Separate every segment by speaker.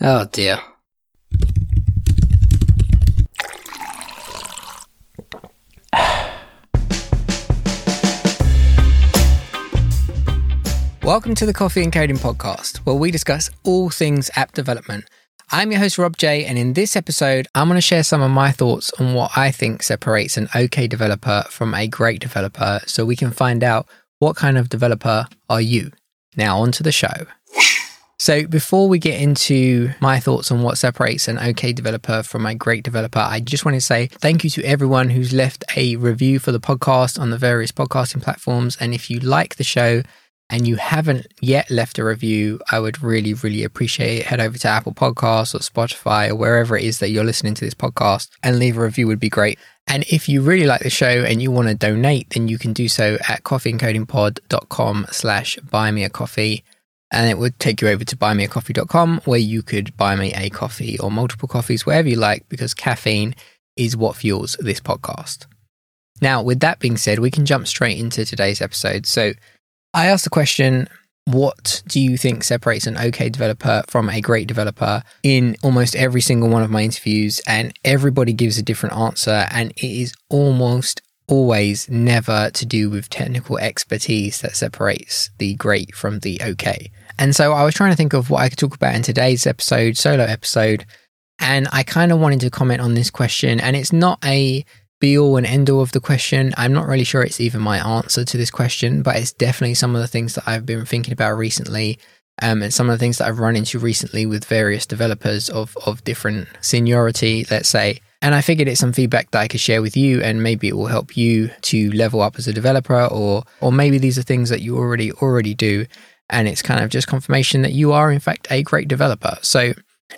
Speaker 1: Oh dear.
Speaker 2: Welcome to the Coffee and Coding Podcast, where we discuss all things app development. I'm your host, Rob J, and in this episode, I'm going to share some of my thoughts on what I think separates an okay developer from a great developer so we can find out what kind of developer are you. Now, on to the show. So, before we get into my thoughts on what separates an okay developer from a great developer, I just want to say thank you to everyone who's left a review for the podcast on the various podcasting platforms. And if you like the show, and you haven't yet left a review, I would really, really appreciate it. Head over to Apple Podcasts or Spotify or wherever it is that you're listening to this podcast and leave a review would be great. And if you really like the show and you want to donate, then you can do so at coffeeandcodingpod.com slash buy me a coffee. And it would take you over to buymeacoffee.com where you could buy me a coffee or multiple coffees, wherever you like, because caffeine is what fuels this podcast. Now, with that being said, we can jump straight into today's episode. So, I asked the question what do you think separates an okay developer from a great developer in almost every single one of my interviews and everybody gives a different answer and it is almost always never to do with technical expertise that separates the great from the okay. And so I was trying to think of what I could talk about in today's episode, solo episode, and I kind of wanted to comment on this question and it's not a be all and end all of the question. I'm not really sure it's even my answer to this question, but it's definitely some of the things that I've been thinking about recently. Um, and some of the things that I've run into recently with various developers of, of different seniority, let's say. And I figured it's some feedback that I could share with you, and maybe it will help you to level up as a developer, or or maybe these are things that you already already do, and it's kind of just confirmation that you are in fact a great developer. So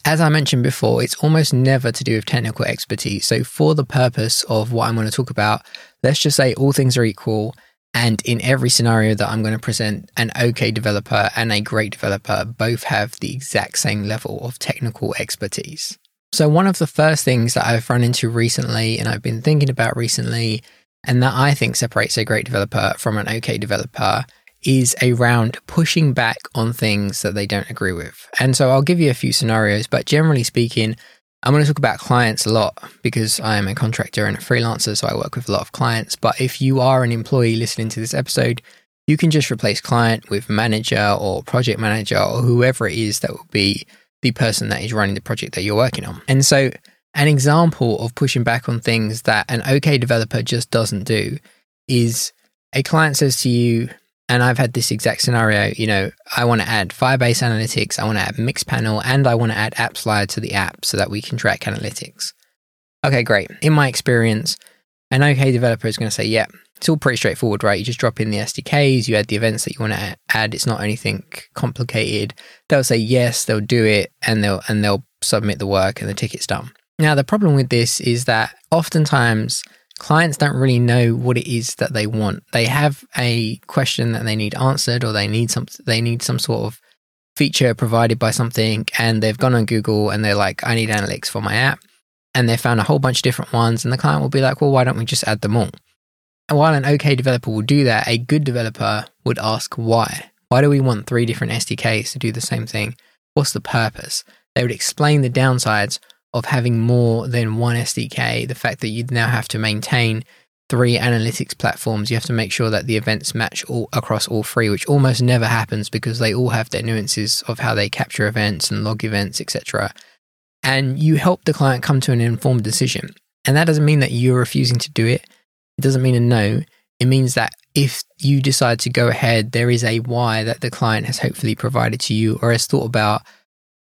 Speaker 2: as I mentioned before, it's almost never to do with technical expertise. So, for the purpose of what I'm going to talk about, let's just say all things are equal. And in every scenario that I'm going to present, an okay developer and a great developer both have the exact same level of technical expertise. So, one of the first things that I've run into recently and I've been thinking about recently, and that I think separates a great developer from an okay developer, is around pushing back on things that they don't agree with. And so I'll give you a few scenarios, but generally speaking, I'm going to talk about clients a lot because I am a contractor and a freelancer, so I work with a lot of clients. But if you are an employee listening to this episode, you can just replace client with manager or project manager or whoever it is that will be the person that is running the project that you're working on. And so, an example of pushing back on things that an okay developer just doesn't do is a client says to you, and I've had this exact scenario. You know, I want to add Firebase Analytics, I want to add Mixpanel, and I want to add AppsFlyer to the app so that we can track analytics. Okay, great. In my experience, an OK developer is going to say, yeah, it's all pretty straightforward, right? You just drop in the SDKs, you add the events that you want to add. It's not anything complicated. They'll say yes, they'll do it, and they'll and they'll submit the work, and the ticket's done. Now, the problem with this is that oftentimes clients don't really know what it is that they want. They have a question that they need answered or they need some they need some sort of feature provided by something and they've gone on Google and they're like I need analytics for my app and they found a whole bunch of different ones and the client will be like, "Well, why don't we just add them all?" And while an okay developer will do that, a good developer would ask why. Why do we want three different SDKs to do the same thing? What's the purpose? They would explain the downsides of having more than one SDK, the fact that you now have to maintain three analytics platforms, you have to make sure that the events match all across all three, which almost never happens because they all have their nuances of how they capture events and log events, etc. And you help the client come to an informed decision. And that doesn't mean that you're refusing to do it. It doesn't mean a no. It means that if you decide to go ahead, there is a why that the client has hopefully provided to you or has thought about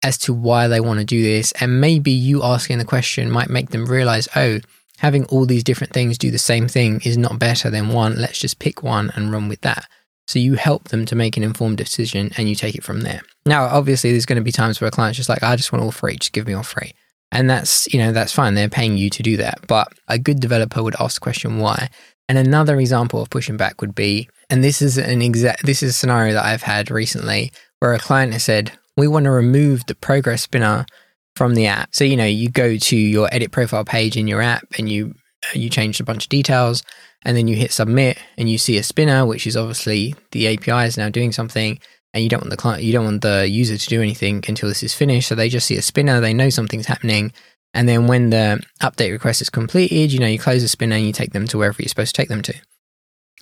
Speaker 2: as to why they want to do this. And maybe you asking the question might make them realize, oh, having all these different things do the same thing is not better than one. Let's just pick one and run with that. So you help them to make an informed decision and you take it from there. Now, obviously, there's going to be times where a client's just like, I just want all free, just give me all free. And that's, you know, that's fine. They're paying you to do that. But a good developer would ask the question why. And another example of pushing back would be, and this is an exact, this is a scenario that I've had recently where a client has said, we want to remove the progress spinner from the app. So, you know, you go to your edit profile page in your app and you uh, you change a bunch of details and then you hit submit and you see a spinner, which is obviously the API is now doing something. and you don't want the client, you don't want the user to do anything until this is finished. So they just see a spinner, they know something's happening, and then when the update request is completed, you know, you close the spinner and you take them to wherever you're supposed to take them to.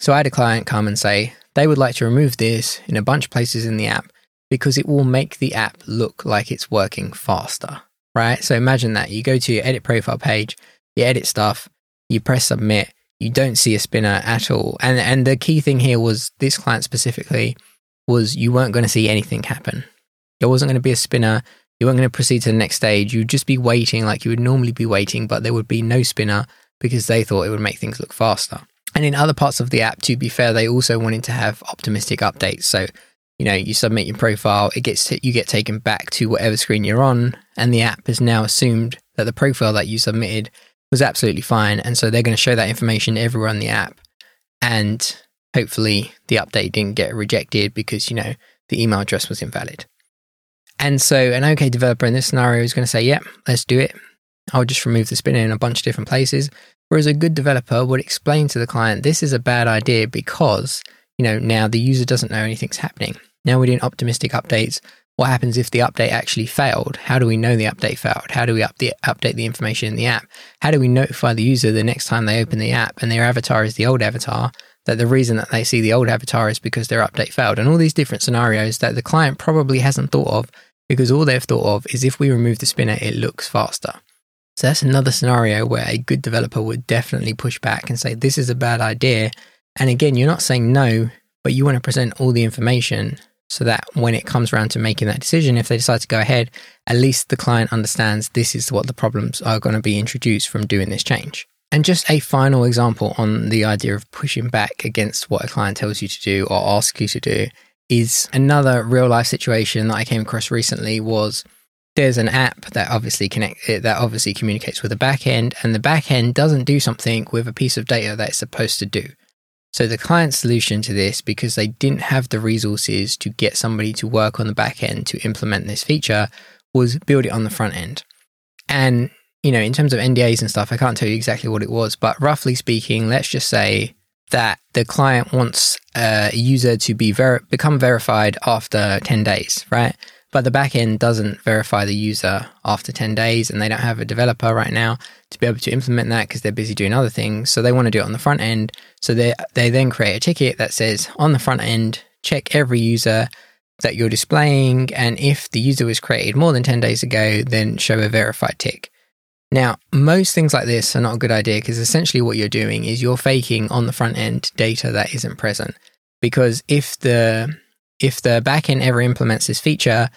Speaker 2: So I had a client come and say they would like to remove this in a bunch of places in the app because it will make the app look like it's working faster, right? So imagine that you go to your edit profile page, you edit stuff, you press submit, you don't see a spinner at all. And and the key thing here was this client specifically was you weren't going to see anything happen. There wasn't going to be a spinner you weren't going to proceed to the next stage. You'd just be waiting like you would normally be waiting, but there would be no spinner because they thought it would make things look faster. And in other parts of the app, to be fair, they also wanted to have optimistic updates. So, you know, you submit your profile, it gets t- you get taken back to whatever screen you're on, and the app has now assumed that the profile that you submitted was absolutely fine, and so they're going to show that information everywhere on the app, and hopefully the update didn't get rejected because you know the email address was invalid. And so an OK developer in this scenario is going to say, yep, yeah, let's do it. I'll just remove the spinner in a bunch of different places. Whereas a good developer would explain to the client, this is a bad idea because, you know, now the user doesn't know anything's happening. Now we're doing optimistic updates. What happens if the update actually failed? How do we know the update failed? How do we up the, update the information in the app? How do we notify the user the next time they open the app and their avatar is the old avatar that the reason that they see the old avatar is because their update failed? And all these different scenarios that the client probably hasn't thought of because all they've thought of is if we remove the spinner, it looks faster. So that's another scenario where a good developer would definitely push back and say, this is a bad idea. And again, you're not saying no, but you want to present all the information so that when it comes around to making that decision, if they decide to go ahead, at least the client understands this is what the problems are going to be introduced from doing this change. And just a final example on the idea of pushing back against what a client tells you to do or asks you to do is another real life situation that I came across recently was there's an app that obviously connect eh, that obviously communicates with the backend and the backend doesn't do something with a piece of data that it's supposed to do. So the client's solution to this because they didn't have the resources to get somebody to work on the back end to implement this feature was build it on the front end. And you know, in terms of NDAs and stuff, I can't tell you exactly what it was, but roughly speaking, let's just say that the client wants a user to be ver- become verified after 10 days, right? But the backend doesn't verify the user after 10 days, and they don't have a developer right now to be able to implement that because they're busy doing other things. So they want to do it on the front end. So they they then create a ticket that says on the front end, check every user that you're displaying, and if the user was created more than 10 days ago, then show a verified tick. Now, most things like this are not a good idea because essentially what you're doing is you're faking on the front end data that isn't present. Because if the if the backend ever implements this feature,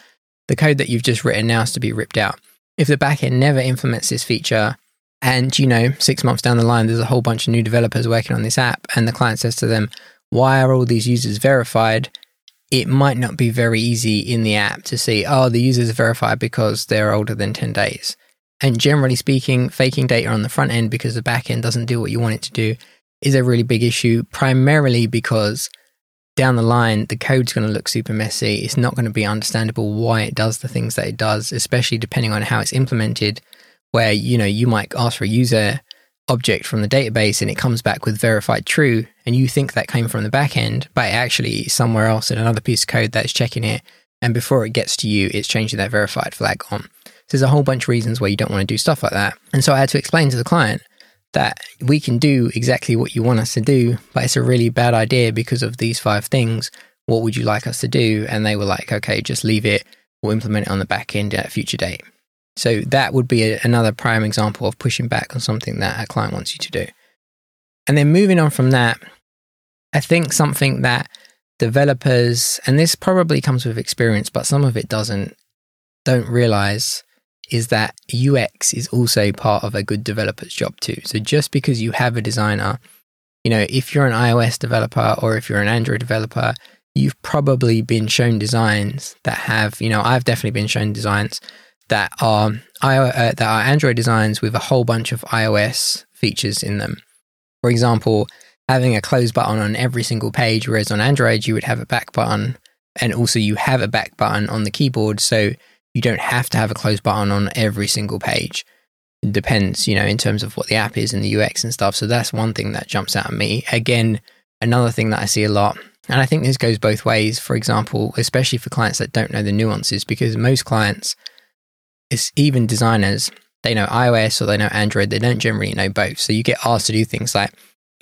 Speaker 2: the code that you've just written now has to be ripped out. If the backend never implements this feature, and you know, six months down the line, there's a whole bunch of new developers working on this app, and the client says to them, Why are all these users verified? It might not be very easy in the app to see, oh, the users are verified because they're older than 10 days. And generally speaking, faking data on the front end because the back end doesn't do what you want it to do is a really big issue, primarily because down the line, the code's going to look super messy. It's not going to be understandable why it does the things that it does, especially depending on how it's implemented, where, you know, you might ask for a user object from the database and it comes back with verified true and you think that came from the back end, but actually somewhere else in another piece of code that's checking it. And before it gets to you, it's changing that verified flag on So there's a whole bunch of reasons why you don't want to do stuff like that. And so I had to explain to the client that we can do exactly what you want us to do, but it's a really bad idea because of these five things. What would you like us to do? And they were like, okay, just leave it. We'll implement it on the back end at a future date. So that would be a, another prime example of pushing back on something that a client wants you to do. And then moving on from that, I think something that developers, and this probably comes with experience, but some of it doesn't, don't realize is that UX is also part of a good developer's job too. So just because you have a designer, you know, if you're an iOS developer or if you're an Android developer, you've probably been shown designs that have, you know, I've definitely been shown designs that are uh, that are Android designs with a whole bunch of iOS features in them. For example, having a close button on every single page, whereas on Android you would have a back button, and also you have a back button on the keyboard, so you don't have to have a close button on every single page. It depends, you know, in terms of what the app is and the UX and stuff. So that's one thing that jumps out at me. Again, another thing that I see a lot And I think this goes both ways. For example, especially for clients that don't know the nuances, because most clients, it's even designers, they know iOS or they know Android. They don't generally know both. So you get asked to do things like,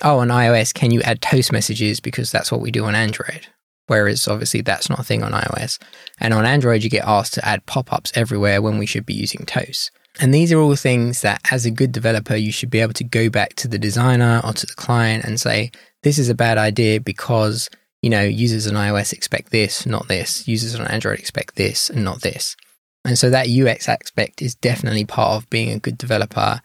Speaker 2: oh, on iOS, can you add toast messages? Because that's what we do on Android. Whereas obviously that's not a thing on iOS. And on Android, you get asked to add pop ups everywhere when we should be using toast. And these are all things that, as a good developer, you should be able to go back to the designer or to the client and say, this is a bad idea because, you know, users on iOS expect this, not this. Users on Android expect this and not this. And so that UX aspect is definitely part of being a good developer.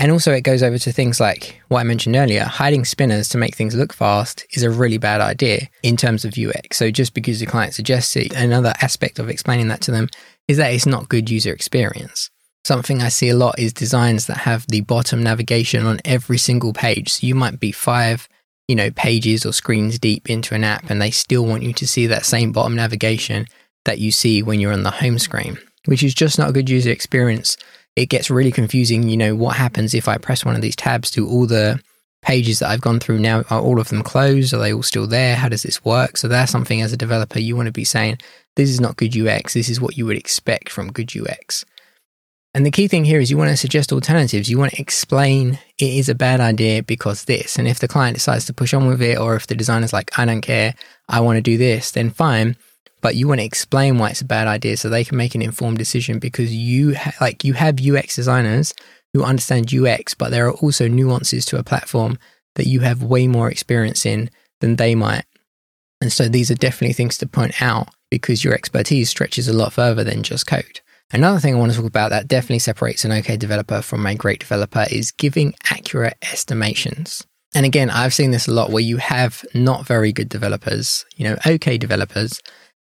Speaker 2: And also, it goes over to things like what I mentioned earlier hiding spinners to make things look fast is a really bad idea in terms of UX. So, just because the client suggests it, another aspect of explaining that to them is that it's not good user experience. Something I see a lot is designs that have the bottom navigation on every single page. So you might be five, you know, pages or screens deep into an app and they still want you to see that same bottom navigation that you see when you're on the home screen, which is just not a good user experience. It gets really confusing. You know, what happens if I press one of these tabs? Do all the pages that I've gone through now, are all of them closed? Are they all still there? How does this work? So that's something as a developer you want to be saying, this is not good UX. This is what you would expect from good UX. And the key thing here is you want to suggest alternatives. You want to explain it is a bad idea because this. And if the client decides to push on with it, or if the designer's like, I don't care, I want to do this, then fine. But you want to explain why it's a bad idea so they can make an informed decision because you ha- like you have UX designers who understand UX, but there are also nuances to a platform that you have way more experience in than they might. And so these are definitely things to point out because your expertise stretches a lot further than just code. Another thing I want to talk about that definitely separates an okay developer from a great developer is giving accurate estimations. And again, I've seen this a lot where you have not very good developers, you know, okay developers,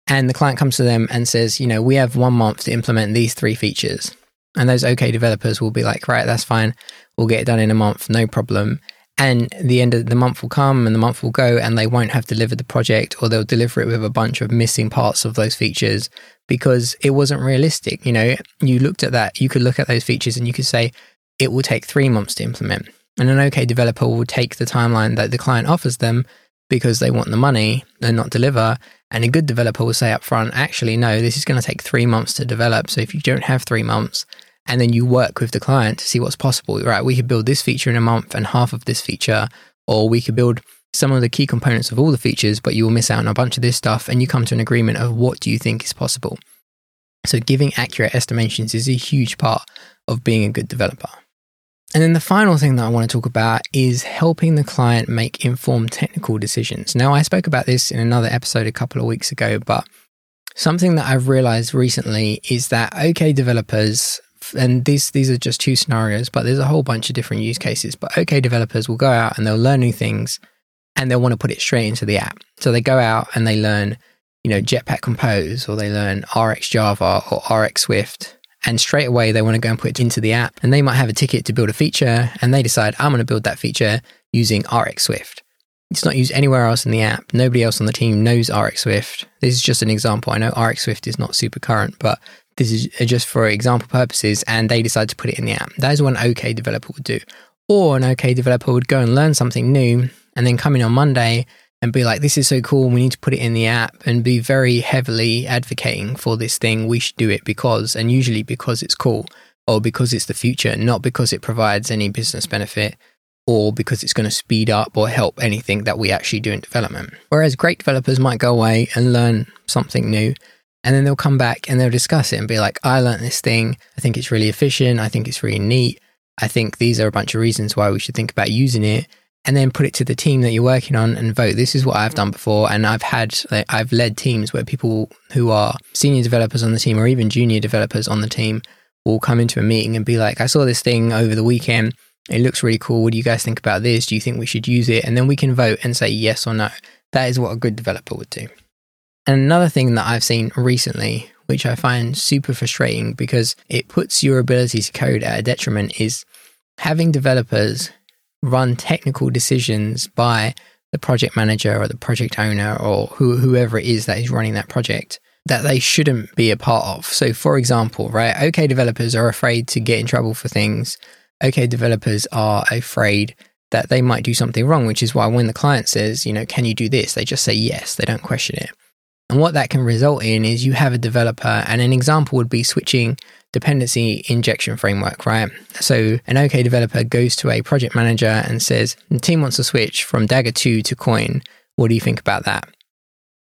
Speaker 2: and the client comes to them and says, you know, we have one month to implement these three features. And those okay developers will be like, right, that's fine. We'll get it done in a month, no problem. And the end of the month will come and the month will go and they won't have delivered the project or they'll deliver it with a bunch of missing parts of those features because it wasn't realistic. You know, you looked at that, you could look at those features and you could say it will take three months to implement. And an okay developer will take the timeline that the client offers them because they want the money and not deliver. And a good developer will say up front, actually, no, this is going to take three months to develop. So if you don't have three months, and then you work with the client to see what's possible, right? We could build this feature in a month and half of this feature, or we could build some of the key components of all the features, but you will miss out on a bunch of this stuff and you come to an agreement of what do you think is possible. So giving accurate estimations is a huge part of being a good developer. And then the final thing that I want to talk about is helping the client make informed technical decisions. Now, I spoke about this in another episode a couple of weeks ago, but something that I've realized recently is that okay developers and these these are just two scenarios, but there's a whole bunch of different use cases. But okay developers will go out and they'll learn new things and they'll want to put it straight into the app. So they go out and they learn, you know, Jetpack Compose or they learn RX Java or RX Swift. And straight away they want to go and put it into the app. And they might have a ticket to build a feature and they decide, I'm going to build that feature using RX Swift. It's not used anywhere else in the app. Nobody else on the team knows RX Swift. This is just an example. I know RX Swift is not super current, but this is uh, just for example purposes. And they decide to put it in the app. That is what an OK developer would do. Or an OK developer would go and learn something new and then come in on Monday and be like, this is so cool. We need to put it in the app and be very heavily advocating for this thing. We should do it because, and usually because it's cool or because it's the future, not because it provides any business benefit or because it's going to speed up or help anything that we actually do in development. Whereas great developers might go away and learn something new and then they'll come back and they'll discuss it and be like, I learned this thing. I think it's really efficient. I think it's really neat. I think these are a bunch of reasons why we should think about using it and then put it to the team that you're working on and vote. This is what I've done before. And I've had, like, I've led teams where people who are senior developers on the team or even junior developers on the team will come into a meeting and be like, I saw this thing over the weekend. It looks really cool. What do you guys think about this? Do you think we should use it? And then we can vote and say yes or no. That is what a good developer would do. And another thing that I've seen recently, which I find super frustrating because it puts your ability to code at a detriment, is having developers run technical decisions by the project manager or the project owner or who, whoever it is that is running that project that they shouldn't be a part of. So, for example, right, okay developers are afraid to get in trouble for things. Okay developers are afraid that they might do something wrong, which is why when the client says, you know, can you do this? They just say yes, they don't question it. And what that can result in is you have a developer, and an example would be switching dependency injection framework, right? So an OK developer goes to a project manager and says, the team wants to switch from Dagger 2 to Koin. What do you think about that?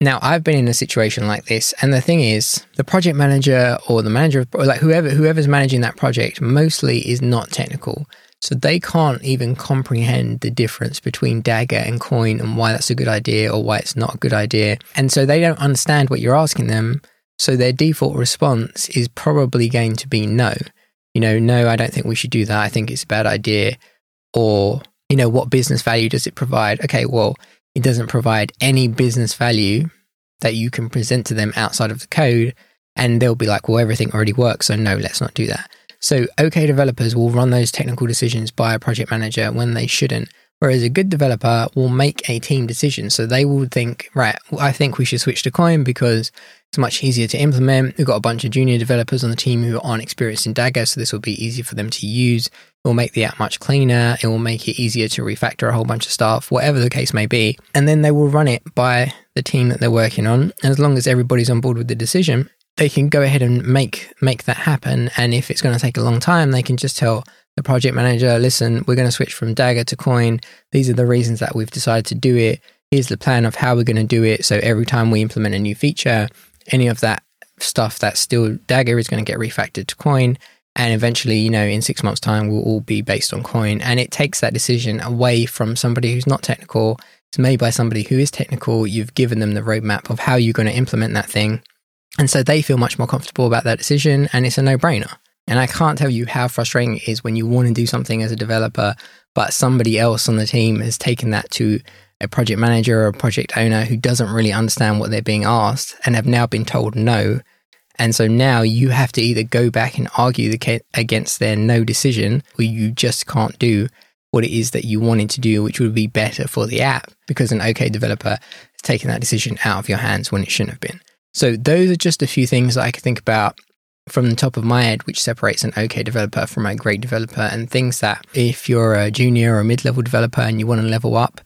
Speaker 2: Now, I've been in a situation like this, and the thing is, the project manager or the manager, or like whoever whoever's managing that project, mostly is not technical. So they can't even comprehend the difference between Dagger and Koin and why that's a good idea or why it's not a good idea. And so they don't understand what you're asking them. So their default response is probably going to be no. You know, no, I don't think we should do that. I think it's a bad idea. Or, you know, what business value does it provide? Okay, well, it doesn't provide any business value that you can present to them outside of the code. And they'll be like, well, everything already works. So no, let's not do that. So, OK developers will run those technical decisions by a project manager when they shouldn't. Whereas a good developer will make a team decision. So they will think, right, I think we should switch to Koin because it's much easier to implement. We've got a bunch of junior developers on the team who aren't experienced in Dagger, so this will be easier for them to use. It will make the app much cleaner. It will make it easier to refactor a whole bunch of stuff, whatever the case may be. And then they will run it by the team that they're working on. And as long as everybody's on board with the decision, they can go ahead and make make that happen. And if it's going to take a long time, they can just tell the project manager, listen, we're going to switch from Dagger to Koin. These are the reasons that we've decided to do it. Here's the plan of how we're going to do it. So every time we implement a new feature, any of that stuff that's still Dagger is going to get refactored to Koin. And eventually, you know, in six months' time, we'll all be based on Koin. And it takes that decision away from somebody who's not technical. It's made by somebody who is technical. You've given them the roadmap of how you're going to implement that thing and so they feel much more comfortable about that decision and it's a no brainer. And I can't tell you how frustrating it is when you want to do something as a developer, but somebody else on the team has taken that to a project manager or a project owner who doesn't really understand what they're being asked and have now been told no. And so now you have to either go back and argue the against their no decision, or you just can't do what it is that you wanted to do, which would be better for the app because an OK developer has taken that decision out of your hands when it shouldn't have been. So those are just a few things that I could think about from the top of my head, which separates an okay developer from a great developer, and things that if you're a junior or mid level developer and you want to level up,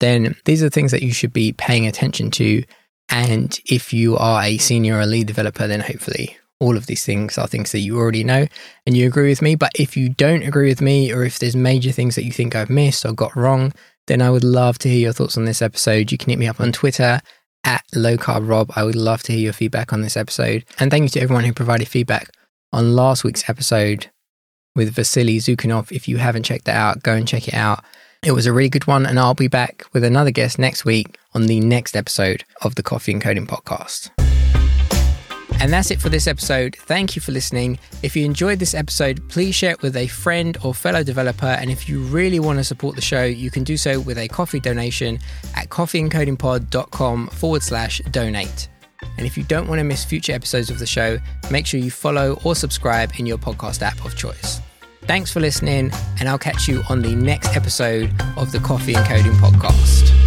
Speaker 2: then these are things that you should be paying attention to. And if you are a senior or lead developer, then hopefully all of these things are things that you already know and you agree with me. But if you don't agree with me, or if there's major things that you think I've missed or got wrong, then I would love to hear your thoughts on this episode. You can hit me up on Twitter at Low Carb Rob. I would love to hear your feedback on this episode. And thank you to everyone who provided feedback on last week's episode with Vasiliy Zukanov. If you haven't checked that out, go and check it out. It was a really good one, and I'll be back with another guest next week on the next episode of the Coffee and Coding podcast. And that's it for this episode. Thank you for listening. If you enjoyed this episode, please share it with a friend or fellow developer. And if you really want to support the show, you can do so with a coffee donation at coffeeandcodingpod.com forward slash donate. And if you don't want to miss future episodes of the show, make sure you follow or subscribe in your podcast app of choice. Thanks for listening, and I'll catch you on the next episode of the Coffee and Coding Podcast.